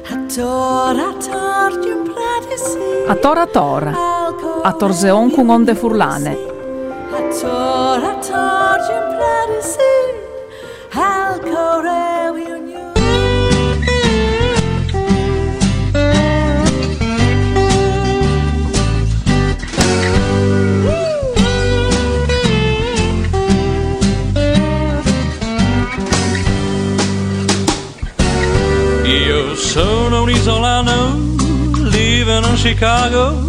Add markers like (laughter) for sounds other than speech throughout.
A tora pradisi, A tora tora, a torseon cun onde furlane. a tora torgium pradisi, al union. Io sono un isolano, living in Chicago,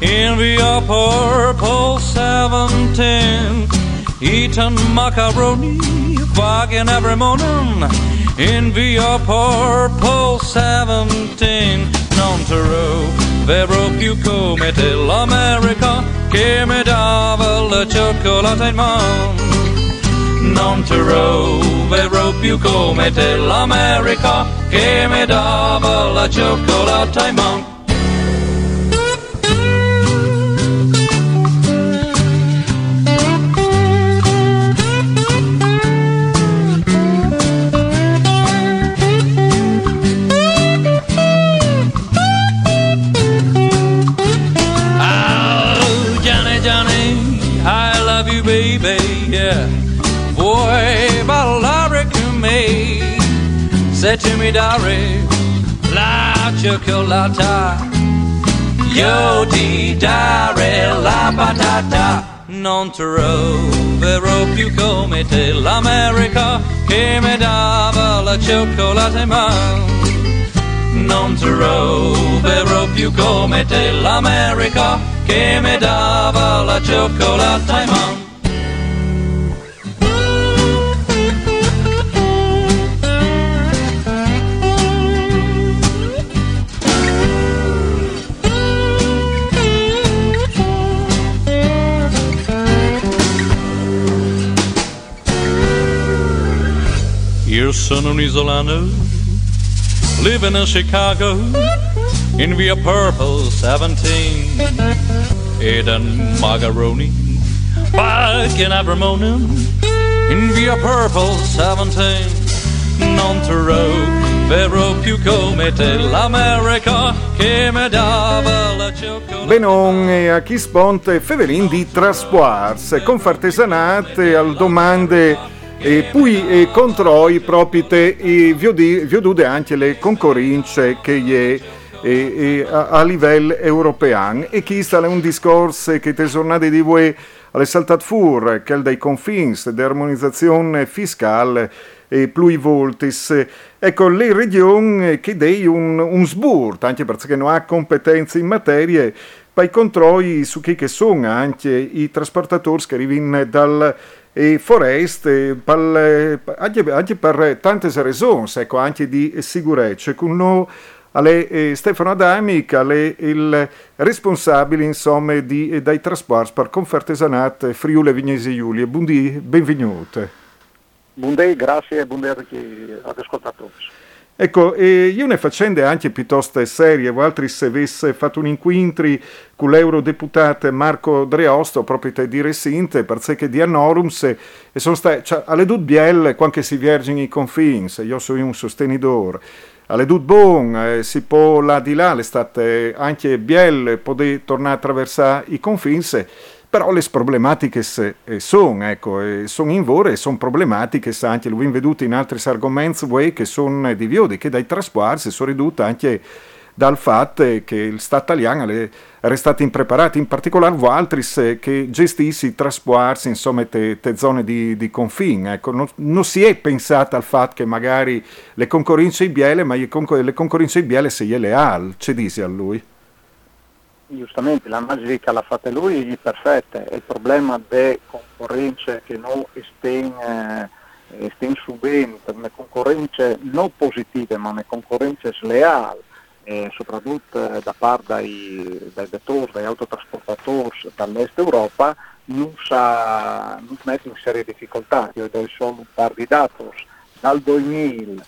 in via Purple 17, eating macaroni, walking every morning, in via Purple 17, non te vero più come te l'America, che mi la cioccolata in mano non ti roverò più come te l'America che mi dava la cioccolata in mano. Say to me, Dari, la cioccolata. Io ti dare la patata. Non troverò più come te l'America che mi dava la cioccolata in mano. Non troverò più come te l'America che mi dava la cioccolata in mano. Sono un isolano, living in Chicago, in via Purple 17, eating macaroni, back in Abramonin, in via Purple 17, non troverò più come te l'America che mi dava la cioccolata. Benon e a Fevelin di Traspoars, con fartesanate al domande e poi contro i propite e viodude anche le concorrenze che è e, e a, a livello europeo e chi sta un discorso che te giornate di voi alle saltat fur che è dei confins dell'armonizzazione fiscale e plui voltis ecco le regioni che dei un, un sburt anche perché non ha competenze in materie poi controlli su chi che sono anche i trasportatori che arrivano dal e foreste, pal, anche, anche, per tante ragioni, ecco, anche di sicurezza. Con noi alle, eh, Stefano Adami, che è il responsabile insomma, di, dai trasporti per Confertesanat Friuli Vignesi Giulia. Buondì, benvenute. Buondì, grazie e buondì ad ascoltatori. Ecco, eh, io ne faccende anche piuttosto serie, altri se avesse fatto un incontri con l'eurodeputato Marco Dreosto, proprio di Resinte, perché di Annorums, e sono state, cioè, alle due bielle, quando si vergini i confini, io sono un sostenitore, alle due bon, eh, si può là di là, le state anche bielle, poter tornare a attraversare i confini, però le problematiche sono, ecco, sono in vore e sono problematiche, anche l'ho veduto in altri argomenti che sono di viodi, che dai trasporti sono ridotte anche dal fatto che il Stato italiano è stato impreparato, in particolare altri che gestissi i trasporti, insomma, te, te zone di, di confine. Ecco, non, non, si è pensato al fatto che magari le concorrenze biele, ma le concorrenze biele se gliele ha, c'è dici a lui? Giustamente l'analisi che l'ha fatta lui perfetta, il problema delle concorrenze che eh, stiamo subendo una concorrenza non positiva ma una concorrenza sleale eh, soprattutto da parte dai, dai vettori, dai autotrasportatori dall'est Europa, non, sa, non mette in serie difficoltà. Io do solo un par di dati. Dal 2000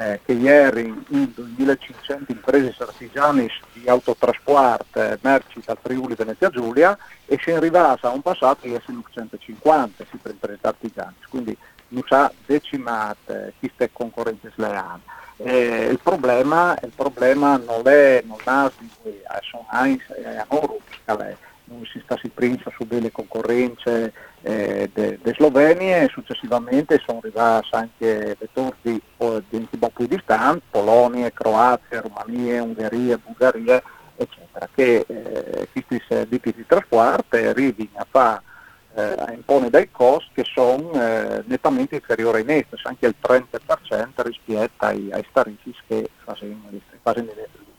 eh, che ieri in 2500 imprese artigiane di autotrasporto eh, merci dal Friuli Venezia Giulia e si è arrivata a un passato di essere 950 per imprese artigiane, quindi non sa decimato queste concorrenze sleali. Eh, il, problema, il, problema, non è non è di sono anche a loro non si sta si prinsa su delle concorrenze eh, de, de Slovenia e successivamente sono arrivati anche vettori di, di un po' più distanti, Polonia, Croazia, Romania, Ungheria, Bulgaria, eccetera, che eh, questi servizi di trasporto arrivino a fare eh, impone dei costi che sono eh, nettamente inferiori ai netti, anche il 30% rispetto ai, ai tariffi che fanno i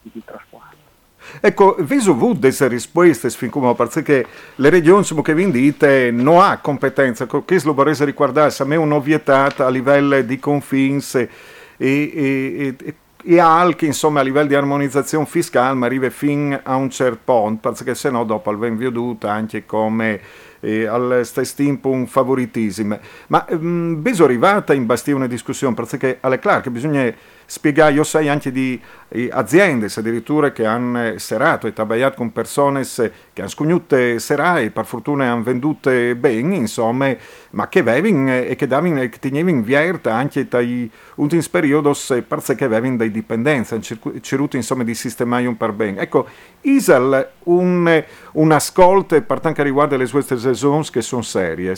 di trasporto. Ecco, avuto delle risposte fin come perché le regioni che vi dite non ha competenza, che lo vorrei riguardare, a me è un'ovvietà a livello di confins e, e, e, e anche insomma a livello di armonizzazione fiscale ma arriva fino a un certo punto, perché se no dopo il veduto anche come eh, al stesso tempo un favoritismo. Ma ehm, bisogna arrivare in bastire una discussione, perché chiaro che bisogna spiegare, io sai anche di eh, aziende addirittura che hanno eh, serato e tabagliato con persone che hanno scognute serai, per fortuna hanno vendute bene, insomma, ma che avevano eh, e che davano che tenevano vierta anche dai ultimi periodi perché avevano dei dipendenze, cercato insomma di sistemare un per bene. Ecco, Isal un, un ascolto per quanto riguarda le sue saisons che sono serie.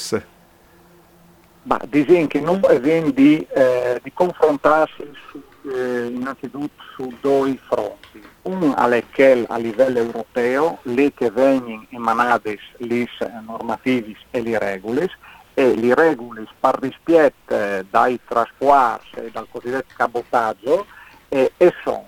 Ma disegno che non viene di, eh, di confrontarsi su eh, innanzitutto su due fronti. Un è che a livello europeo, le che vengono emanate le normativi e le regole, e le regole per rispetto dai trasporti e dal cosiddetto cabotaggio e, e sono.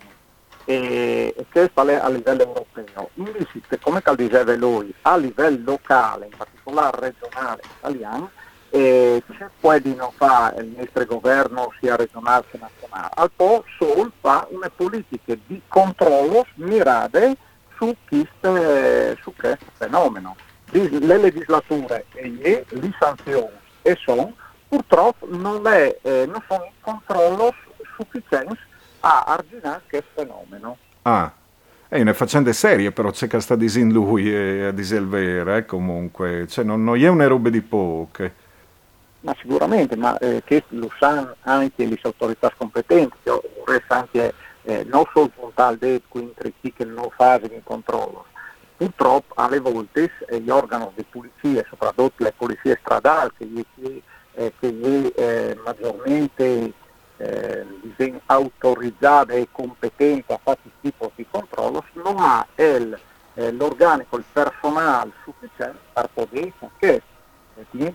E, questo a livello europeo. Invece, come diceva lui, a livello locale, in particolare regionale italiano, eh, c'è poi di non fare il nostro governo sia regionale che nazionale, al po' solo fa una politica di controllo mirate su, queste, su questo fenomeno. Le legislature e le, sanzioni e sono purtroppo non, è, eh, non sono controlli sufficienti a arginare questo fenomeno. Ah. È una faccenda seria, però c'è che sta dicendo lui e a dire il vero, eh, comunque, cioè, non, non è una roba di poche. Ma sicuramente, ma eh, che lo sanno anche le autorità competenti, resta anche eh, non solo puntare del quindi chi che non fa il controllo. Purtroppo alle volte eh, gli organi di polizia, soprattutto le polizie stradali, che gli, eh, eh, maggiormente eh, autorizzate e competenti a fare questo tipo di controllo, non ha il, eh, l'organico, il personale sufficiente per poter fare questo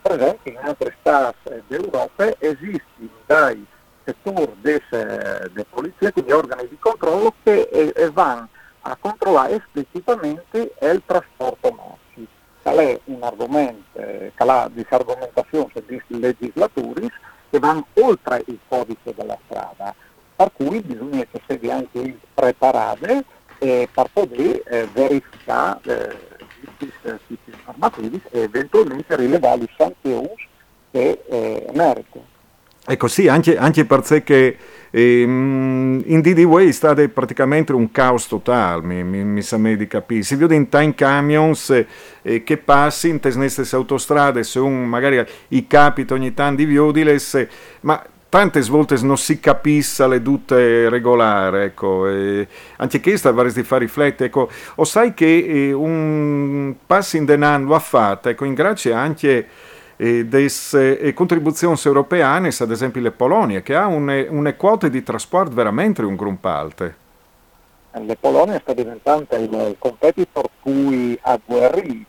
presente che in altre stati d'Europa esistono dai settori delle polizie, quindi organi di controllo, che eh, vanno a controllare esplicitamente il trasporto merci. Qual è un argomento, eh, la disargomentazione dei legislatori che vanno oltre il codice della strada, per cui bisogna che sia anche preparate eh, per poter eh, verificare eh, questi normativi e eventualmente rilevare le sanzioni che eh, meritano. Ecco sì, anche, anche perché ehm, in DD-Way state praticamente un caos totale, mi, mi, mi me di capire. Si vede in time camions eh, che passi in queste autostrade, se un magari i capita ogni tanto di viodiles, ma tante volte non si capisce le dute regolari, ecco, e anche questa vorrei far riflettere, ecco, o sai che eh, un passo in denaro ha fatto, ecco, in grazie anche eh, delle eh, contribuzioni europee, ad esempio le Polonia, che ha une, une quote di trasporto veramente un alte. Le Polonia sta diventando il competitor cui ha guerrì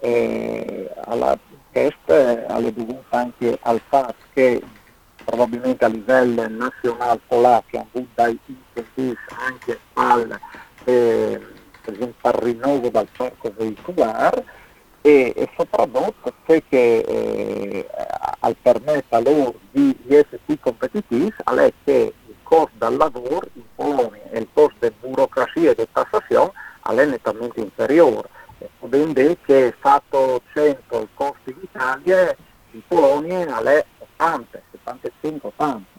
eh, alla testa alle dovute anche al fatto che probabilmente a livello nazionale polacco dai incentivi anche al, eh, al rinnovo del parco veicolare e, e, soprattutto che eh, al permetta loro di, di essere più competitivi è che il costo del lavoro in Polonia e il costo di burocrazia e di tassazione è nettamente inferiore. Ben dire che fatto 100 il costo in Italia, in Polonia è 75, 80.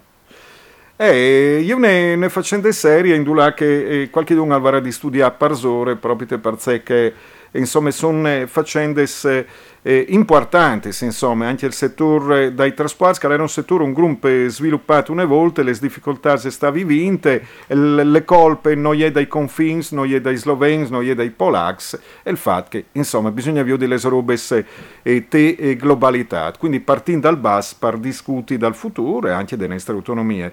Eh, io ne, ne facendo serie in là che eh, qualche avrà di studiare a Parsore proprio perché insomma sono faccende eh, importanti, insomma, anche il settore dai trasporti, che era un settore, un gruppo sviluppato una volta, le difficoltà si sta vivinte, le colpe non è dai confini, non è dai sloveni, non è dai polacchi, e il fatto che, insomma, bisogna vedere le robe e te e globalità, quindi partendo dal basso per discutere dal futuro e anche delle nostre autonomie.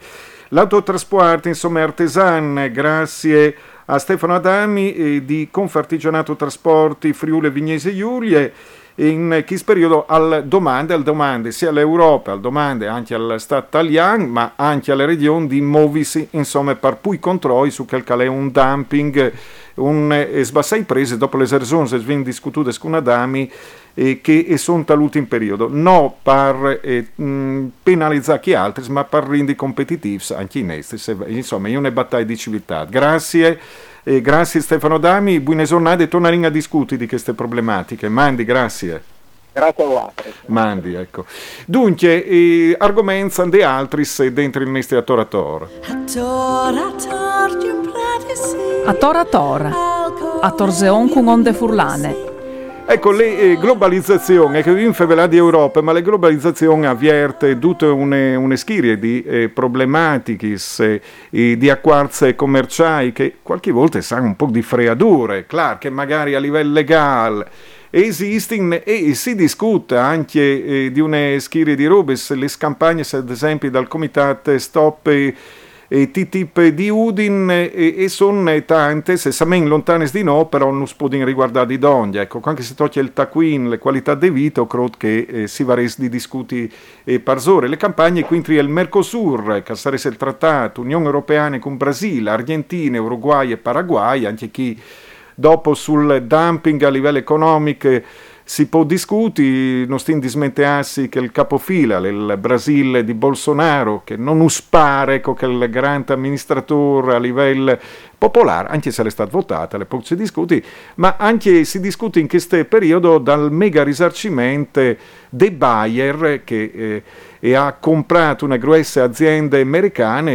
L'autotrasporto, insomma, è artesano, grazie a Stefano Adami eh, di Confartigianato Trasporti Friuli Vignese Giulie in questo periodo al domande, al domande sia all'Europa, al domande anche al Stato italiano, ma anche alle regioni di muoversi, insomma, per poi controlli su quel che è un dumping, un eh, sbassai prese dopo le ragioni che vengono discutute con Adami eh, che sono all'ultimo periodo, non per eh, penalizzare chi altri, ma per rendere competitivi anche i nostri. Insomma, è una battaglia di civiltà. Grazie. E grazie Stefano Dami, buone giornate e a discutere di queste problematiche. Mandi, grazie. Grazie a voi. Mandi, ecco. Dunque, eh, argomenti di altri dentro il nostro Atorator. Atorator. A Torseon con onde furlane. Ecco, le eh, globalizzazione, che in favela di Europa, ma la globalizzazione avvierte tutte una, una schirie di eh, problematiche, eh, di acquarze commerciali che qualche volta sanno un po' di freadure, claro, che magari a livello legale esistono e si discute anche eh, di una schiera di robe, le campagne ad esempio dal comitato Stop e TTIP di Udin e, sono tante, se samen lontane di no, però non si può riguardare di donne. Ecco, anche se toglie il taquin, le qualità di vita, credo che eh, si varese di discuti e parsore. Le campagne quindi il Mercosur, che sarebbe il trattato, Unione Europea con Brasile, Argentina, Uruguay e Paraguay, anche chi dopo sul dumping a livello economico si può discutere, non stiamo dismenteassi che il capofila, il Brasile di Bolsonaro, che non uspare con quel grande amministratore a livello popolare, anche se l'è stata votata, le può si discuti, ma anche si discute in questo periodo dal mega risarcimento dei Bayer che eh, ha comprato una grossa azienda americana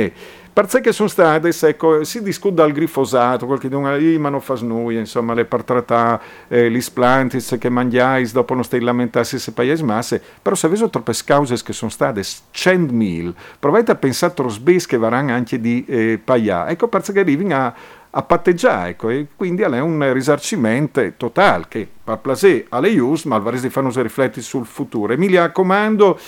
che sono state, ecco, si discute dal glifosato, qualche dice, ma non fa noi, insomma, le per trattare eh, gli splantis che mangiais, dopo non stai lamentarsi se paesi masse, però se avete troppe cause che sono state 100.000, provate a pensare sbes che varranno anche di eh, paia, ecco, perché arrivano a a patteggiare, ecco, e quindi è un risarcimento totale che per placer alle ius, ma al varese fanno rifletti sul futuro. Emilia Comando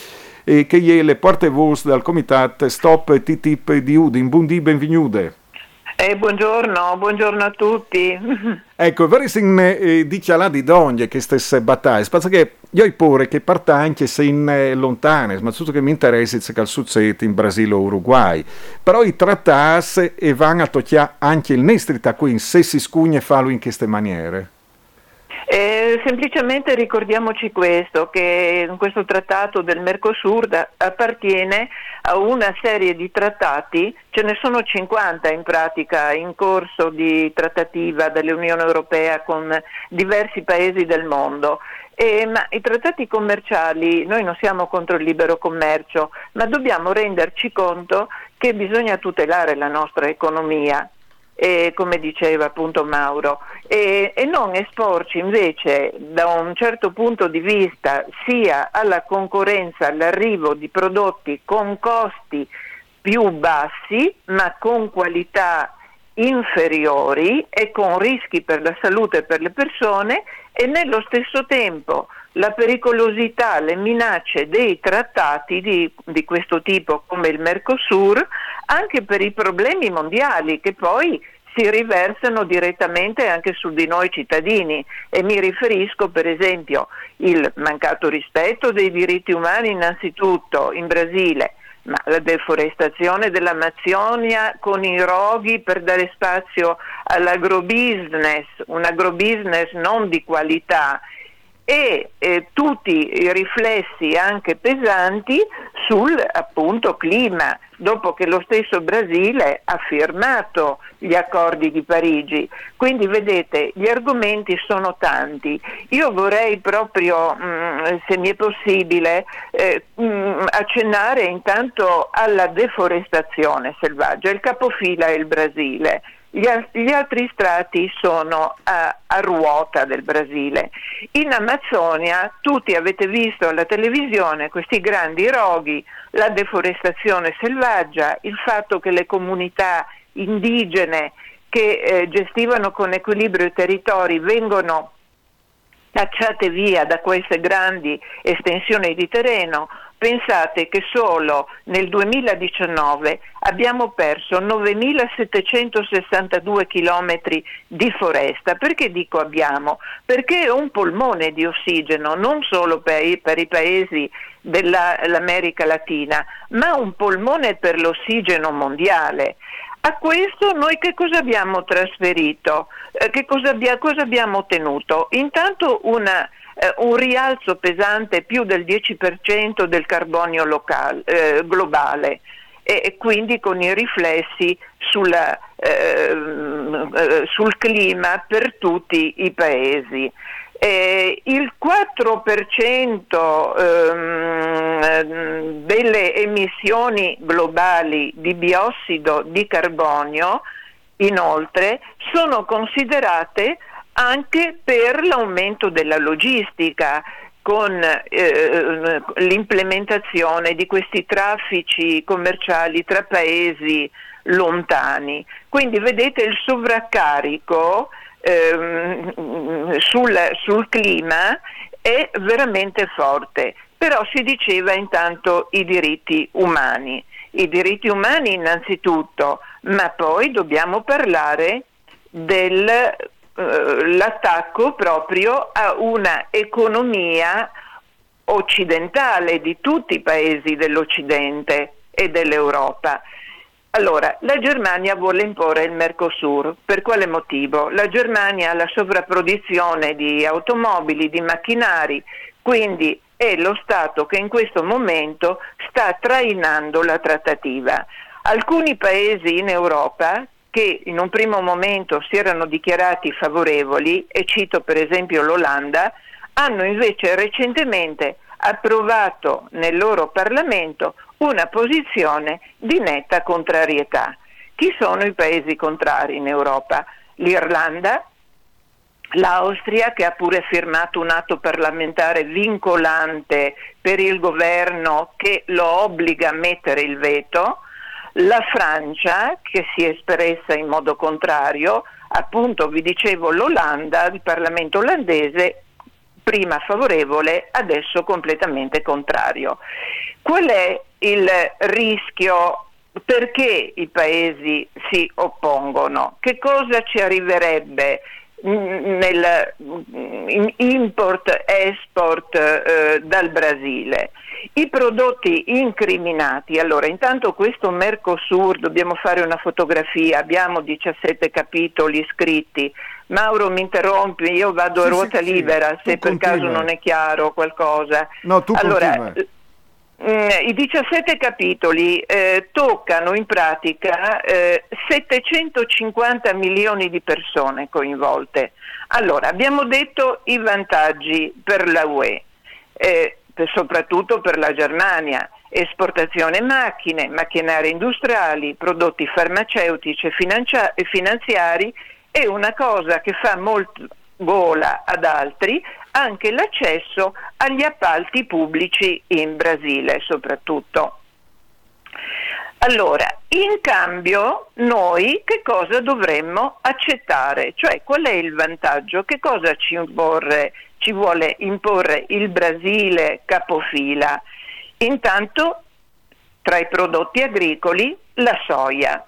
e che le porte voce dal comitato Stop TTIP di Udin. Buondì, benvenuti. Eh, buongiorno, buongiorno a tutti. (laughs) Ecco, vorrei eh, dichiarare di donne che stesse battaglie, perché io pure che parta anche se in eh, lontane, ma tutto che mi interessa è che succede in Brasile o Uruguay, però i trattati e vanno a toccare anche il nestrita qui, se si scugna e fallo in queste maniere. Eh, semplicemente ricordiamoci questo, che questo trattato del Mercosur da, appartiene a una serie di trattati, ce ne sono 50 in pratica in corso di trattativa dell'Unione Europea con diversi paesi del mondo. Eh, ma i trattati commerciali, noi non siamo contro il libero commercio, ma dobbiamo renderci conto che bisogna tutelare la nostra economia eh, come diceva appunto Mauro, e, e, non esporci invece da un certo punto di vista sia alla concorrenza, all'arrivo di prodotti con costi più bassi ma con qualità inferiori e con rischi per la salute e per le persone e nello stesso tempo la pericolosità, le minacce dei trattati di, di, questo tipo come il Mercosur anche per i problemi mondiali che poi si riversano direttamente anche su di noi cittadini. E mi riferisco per esempio al mancato rispetto dei diritti umani innanzitutto in Brasile, ma la deforestazione dell'Amazzonia con i roghi per dare spazio all'agrobusiness, un agrobusiness non di qualità e eh, tutti i riflessi anche pesanti sul appunto clima, dopo che lo stesso Brasile ha firmato gli accordi di Parigi. Quindi vedete, gli argomenti sono tanti. Io vorrei proprio, mh, mm, se mi è possibile, eh, mh, mm, accennare intanto alla deforestazione selvaggia. Il capofila è il Brasile. Gli, gli altri strati sono a, a, ruota del Brasile. In Amazzonia tutti avete visto alla televisione questi grandi roghi, la deforestazione selvaggia, il fatto che le comunità indigene che eh, gestivano con equilibrio i territori vengono cacciate via da queste grandi estensioni di terreno, Pensate che solo nel 2019 abbiamo perso 9.762 km di foresta. Perché dico abbiamo? Perché è un polmone di ossigeno non solo per i, per i paesi dell'America Latina, ma un polmone per l'ossigeno mondiale. A questo noi che cosa abbiamo trasferito? Eh, che cosa, cosa abbiamo ottenuto? Intanto una eh, un rialzo pesante più del 10% del carbonio locale, eh, globale e, e, quindi con i riflessi sulla, eh, eh sul clima per tutti i paesi. Eh, il 4% ehm, delle emissioni globali di biossido di carbonio inoltre sono considerate anche per l'aumento della logistica con eh, l'implementazione di questi traffici commerciali tra paesi lontani. Quindi vedete il sovraccarico ehm, sul, sul clima è veramente forte, però si diceva intanto i diritti umani. I diritti umani innanzitutto, ma poi dobbiamo parlare del l'attacco proprio a una economia occidentale di tutti i paesi dell'Occidente e dell'Europa. Allora, la Germania vuole imporre il Mercosur. Per quale motivo? La Germania ha la sovrapproduzione di automobili, di macchinari, quindi è lo Stato che in questo momento sta trainando la trattativa. Alcuni paesi in Europa che in un primo momento si erano dichiarati favorevoli, e cito per esempio l'Olanda, hanno invece recentemente approvato nel loro Parlamento una posizione di netta contrarietà. Chi sono i paesi contrari in Europa? L'Irlanda, l'Austria che ha pure firmato un atto parlamentare vincolante per il governo che lo obbliga a mettere il veto, la Francia, che si è espressa in modo contrario, appunto vi dicevo l'Olanda, il Parlamento olandese, prima favorevole, adesso completamente contrario. Qual è il rischio? Perché i paesi si oppongono? Che cosa ci arriverebbe nel import-export eh, dal Brasile? I prodotti incriminati, allora intanto questo Mercosur, dobbiamo fare una fotografia, abbiamo 17 capitoli scritti, Mauro mi interrompi, io vado sì, a ruota sì, libera sì. se tu per continua. caso non è chiaro qualcosa. No, tu allora, mm, I 17 capitoli eh, toccano in pratica eh, 750 milioni di persone coinvolte. Allora, abbiamo detto i vantaggi per la UE. Eh, soprattutto per la Germania, esportazione macchine, macchinari industriali, prodotti farmaceutici e finanziari e una cosa che fa molto gola ad altri, anche l'accesso agli appalti pubblici in Brasile soprattutto. Allora, in cambio noi che cosa dovremmo accettare? Cioè qual è il vantaggio? Che cosa ci imporre ci vuole imporre il Brasile capofila. Intanto tra i prodotti agricoli la soia.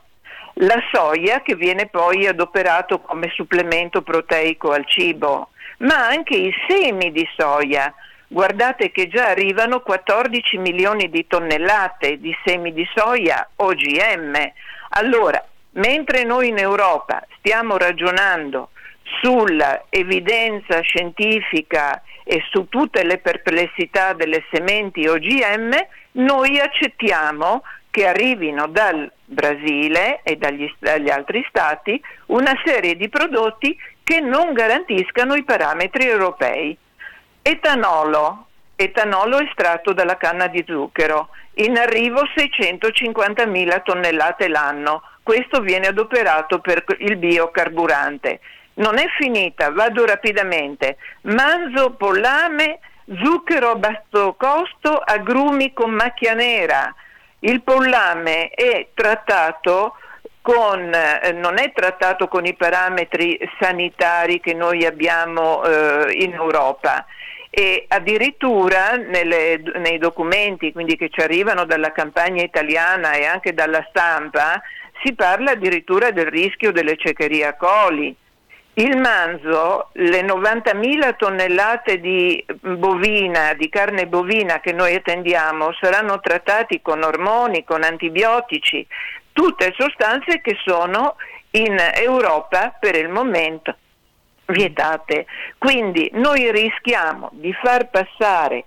La soia che viene poi adoperato come supplemento proteico al cibo, ma anche i semi di soia. Guardate che già arrivano 14 milioni di tonnellate di semi di soia OGM. Allora, mentre noi in Europa stiamo ragionando sulla evidenza scientifica e su tutte le perplessità delle sementi OGM, noi accettiamo che arrivino dal Brasile e dagli, dagli altri stati una serie di prodotti che non garantiscano i parametri europei. Etanolo, etanolo estratto dalla canna di zucchero, in arrivo 650.000 tonnellate l'anno, questo viene adoperato per il biocarburante. Non è finita, vado rapidamente. Manzo, pollame, zucchero a basso costo, agrumi con macchia nera. Il pollame è trattato con, eh, non è trattato con i parametri sanitari che noi abbiamo eh, in Europa e addirittura nelle, nei documenti che ci arrivano dalla campagna italiana e anche dalla stampa si parla addirittura del rischio delle ceccherie a coli. Il manzo, le 90.000 tonnellate di bovina, di carne bovina che noi attendiamo, saranno trattati con ormoni, con antibiotici, tutte sostanze che sono in Europa per il momento vietate. Quindi noi rischiamo di far passare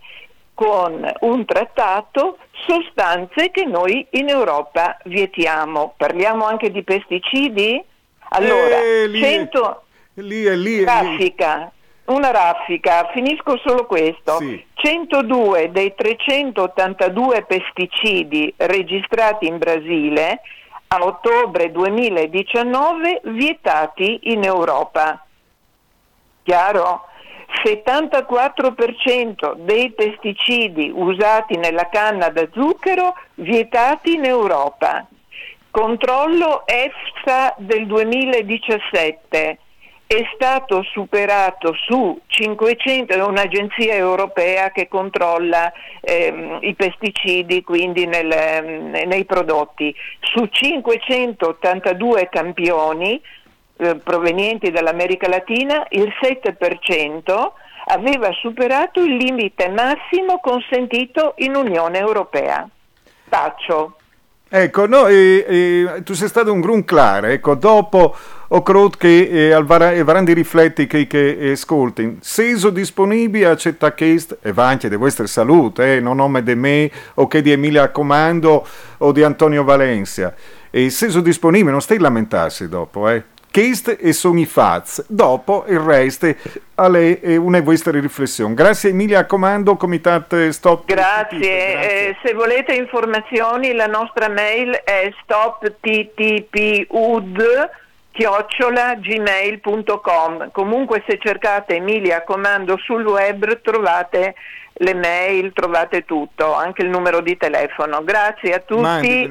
con un trattato sostanze che noi in Europa vietiamo. Parliamo anche di pesticidi? Allora, Eh, lì è- 100 Lì è lì. è lì. raffica, una raffica, finisco solo questo. Sì. 102 dei 382 pesticidi registrati in Brasile a ottobre 2019 vietati in Europa. Chiaro? 74% dei pesticidi usati nella canna da zucchero vietati in Europa. Controllo EFSA del 2017 è stato superato su 500, è un'agenzia europea che controlla ehm, i pesticidi quindi nel, ehm, nei prodotti, su 582 campioni eh, provenienti dall'America Latina il 7% aveva superato il limite massimo consentito in Unione Europea. Taccio. Ecco, no, e, e, tu sei stato un grun claro, ecco, dopo creduto che eh, al vara, e varan di rifletti che, che eh, ascolti, seso disponibile a accetta chest, e va anche di vostra salute, eh, non nome di me o che di Emilia Comando o di Antonio Valencia, e seso disponibile, non stai lamentarsi dopo, eh. Chest e sono i faz, dopo il resto alle è una vostra riflessione. Grazie Emilia Comando, Comitat Stop. Grazie, Eh, se volete informazioni la nostra mail è stopttpud chiocciolagmail.com comunque se cercate Emilia Comando sul web trovate le mail, trovate tutto, anche il numero di telefono. Grazie a tutti,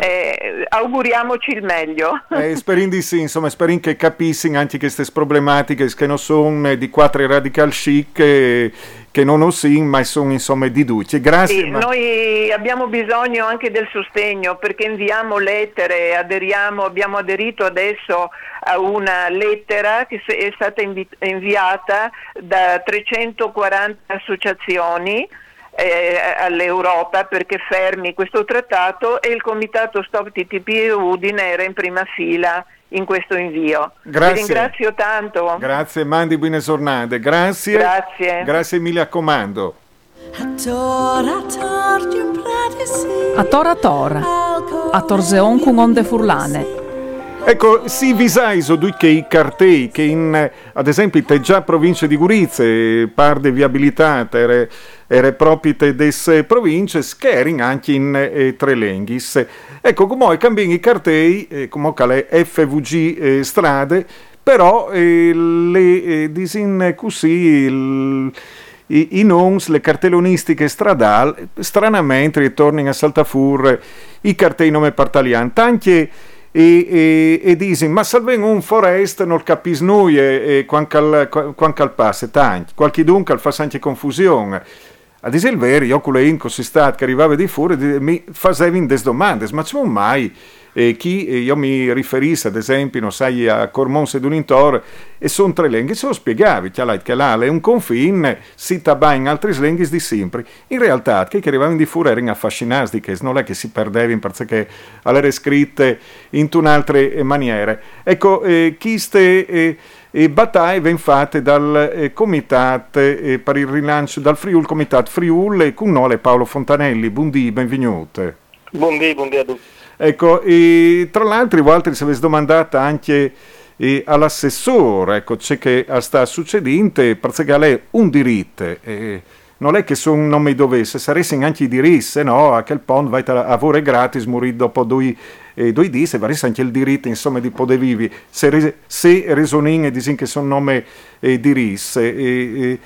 eh, auguriamoci il meglio. Eh, sperin di sì, insomma, sperin che capissin anche queste problematiche che non sono di quattro radical chic eh, che non ho sì, ma sono insomma di duce. Grazie. Sì, ma- noi abbiamo bisogno anche del sostegno perché inviamo lettere, aderiamo, abbiamo aderito adesso a una lettera che è stata invi- inviata da 340 associazioni eh, all'Europa perché fermi questo trattato e il comitato Stop TTP Udine era in prima fila in questo invio. Grazie. Vi ringrazio tanto. Grazie, mandi buone giornate. Grazie. Grazie. Grazie Comando. Di un pradesi A tora tora, a torzeon con onde furlane. Ecco, si visaiso due che i cartei che in, ad esempio, te già province di Gurizze, par de viabilitate, ere, propite desse province, scherin anche in eh, tre lenghis. Ecco, come i cartei, eh, come le FVG eh, strade, però eh, le eh, disin così il- i, i nons, le cartellonistiche stradali, stranamente ritornano a saltafur i cartei nome partalian, tanti e, e, e dicono, ma salven un forest non capis noi e, e quancal, quancal passe, tanti, qualche dunque fa anche confusione. Ad esempio, il vero, io con le inconsistat che arrivava di fuori, di- mi facevi des domande, ma c'è mai eh, chi eh, io mi riferissi, ad esempio, non sai, a Cormons ed Unintor, e sono tre lingue, se lo spiegavi, che là, è un confine, si tabà in altre lingue di sempre. In realtà, che che arrivavano di fuori erano affascinati, che non è che si perdevano perché erano scritte in un'altra maniera. Ecco, eh, chi ste... eh, e battaglie ben fatte dal eh, Comitato eh, per il rilancio dal Friul, Comitato Friul e con noi Paolo Fontanelli. Buondì, benvenuti. Buondì, buondì a tutti. Ecco, e tra l'altro, voi se avete domandato anche eh, all'assessore, ecco, c'è che sta succedendo, perché lei un diritto. Eh, non è che sono un nome dove se saressero anche i diritti, no, a quel punto vai a lavorare gratis, morire dopo due, eh, due dì, se varesse anche il diritto insomma di poter vivere, se, se resonin e dicono che sono nome eh, diritti. Eh, eh,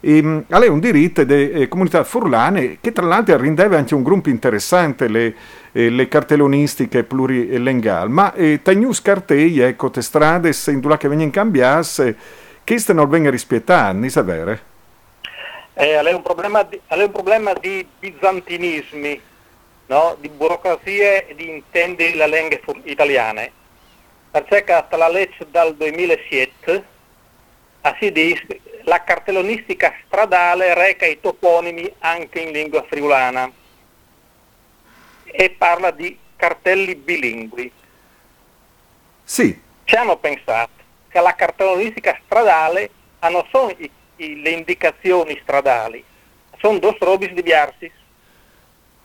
eh, è un diritto delle eh, comunità furlane che tra l'altro rendeva anche un gruppo interessante le, eh, le cartellonistiche plurilinguali, ma eh, news cartei, ecco, te strade, se in che vengono cambiate, queste non vengono rispettate, non sapere? Eh, è, un problema di, un problema di bizantinismi, no? di burocrazie e di intendi le lingue italiane. Perché la legge dal 2007 si dice la cartellonistica stradale reca i toponimi anche in lingua friulana e parla di cartelli bilingui. Sì. Ci hanno pensato che la cartellonistica stradale non sono i le indicazioni stradali sono due robe diverse.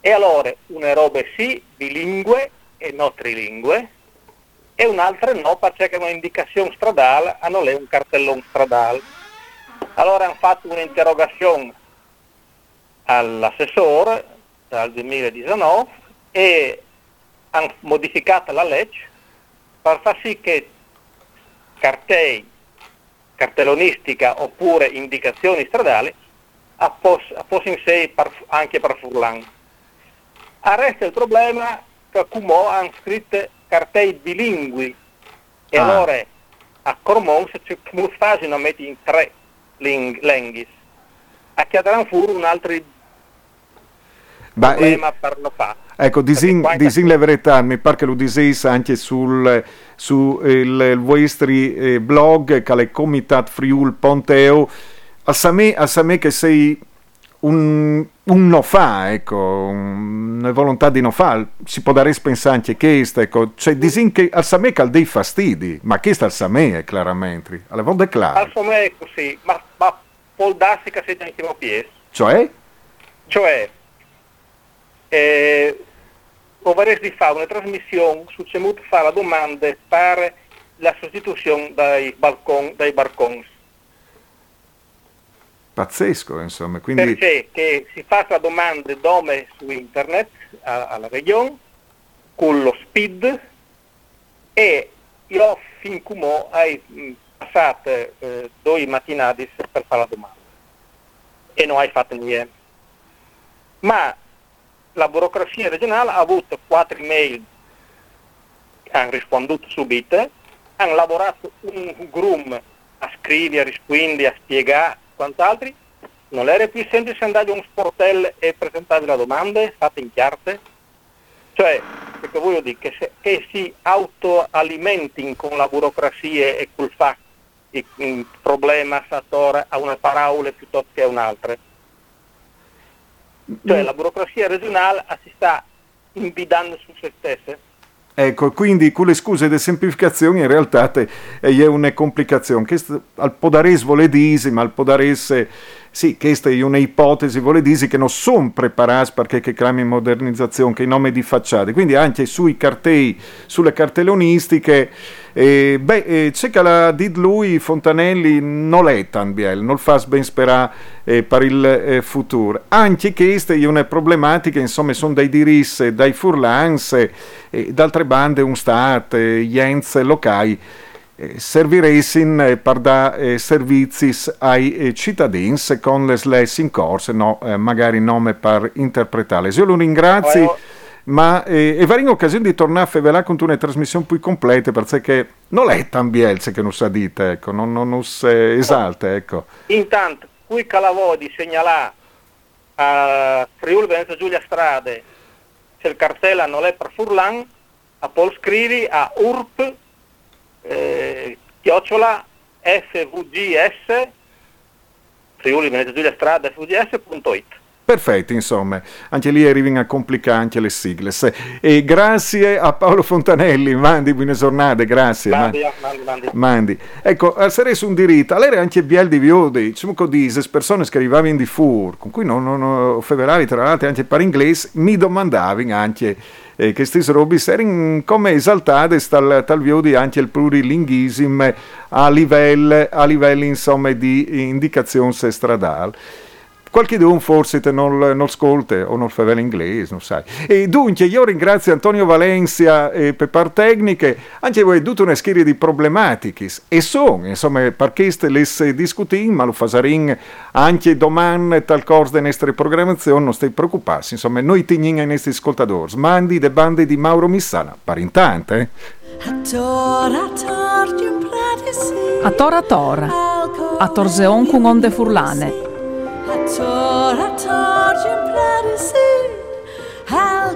E allora una roba sì, bilingue e non trilingue, e un'altra no, perché è un'indicazione stradale, hanno lei un cartellone stradale. Allora hanno fatto un'interrogazione all'assessore dal 2019 e hanno modificato la legge per far sì che cartei cartellonistica oppure indicazioni stradali a in sé anche per Furlan. Resta il problema che Cumò hanno scritto cartei bilingui e ah. allora a Cormon se ci facciano metti in tre lingue a chiederanno fuori un altro problema e... per lo fare. Ecco, disin, disin la verità, mi pare che lo dicesse anche sul, su il, vostro eh, blog, che è Comitat Friul Ponteo, a me, a me che sei un, un no fa, ecco, una volontà di no fa, si può dare pensare anche questo, ecco, cioè disin che al Samè ha dei fastidi, ma questo al Samè chiaramente, alle volte è chiaro. Al Samè è così, ma, ma può darsi che sia anche piede. Cioè? Cioè, eh, vorresti fare una trasmissione su come fare domande per la sostituzione dai, balcon, dai barcons. Pazzesco, insomma. Quindi... Perché che si faccia domande dome su internet a, alla regione con lo speed e io fin come hai passato eh, due mattinati per fare la domanda e non hai fatto niente. Ma la burocrazia regionale ha avuto quattro email hanno risponduto subito, hanno lavorato un grum a scrivere, a rispondere, a spiegare quant'altro. Non era più semplice andare a un sportello e presentare la domanda, fatte in chiarte? Cioè, perché voglio dire, che, se, che si autoalimentino con la burocrazia e col fatto il problema satore a una parola piuttosto che a un'altra cioè la burocrazia regionale si sta invidando su se stessa. Ecco, quindi con le scuse di semplificazione in realtà è una complicazione. Che al podares vuole dire, ma al podares, sì, questa è un'ipotesi, vuole dire che non sono preparati perché che in modernizzazione, che i nomi di facciate. Quindi anche sui cartei, sulle cartellonistiche e, beh, eh, c'è che la did lui Fontanelli non è tan biel, non fa ben sperare eh, per il eh, futuro. Anche queste è una problematica, insomma, sono dai diritti, dai furlans e d'altre bande un stat, gli ents locali eh, serviressin eh, per dare eh, servizi ai cittadini con le sless in corso, no, magari nome per interpretare. Io lo ringrazio ma eh, e varie occasioni di tornare a Fevelà con una trasmissione più completa perché non è tan bielze che non sa dite, ecco, non, non, non si esalta, ecco. Intanto, qui Calavò di segnalare a Friuli Venezia Giulia Strade se il cartello non è per Furlan, a Paul scrivi a urp eh, chiocciola fvgs Friuli Venezia Giulia Strade fvgs.it Perfetto, insomma, anche lì arrivano a complicare anche le sigle. E grazie a Paolo Fontanelli, mandi buone giornate, grazie. Mandi, mandi, mandi. mandi. Ecco, sarei su un diritto, allora anche biel di viodi, diciamo le persone che arrivavano di fur, con cui non, non feveravi tra l'altro anche per inglese, mi domandavano anche eh, che queste robe erano come esaltate dal, dal viodi anche il plurilinguismo a livello, a livello insomma, di indicazione stradale qualche don forse te non, non ascolta o non fa bene inglese, non sai. E dunque io ringrazio Antonio Valencia eh, per par tecniche, anche voi tutta una serie di problematiche e sono, insomma, perché le discutiamo, ma lo fasarin anche domani tal corso delle nostre programmazioni, non stai preoccuparsi, insomma, noi teniamo ai nostri ascoltatori, mandi de bande di Mauro Missana, per intanto, eh. A tora tora, a torzeon con onde furlane. I taught, I taught you plenty see. I'll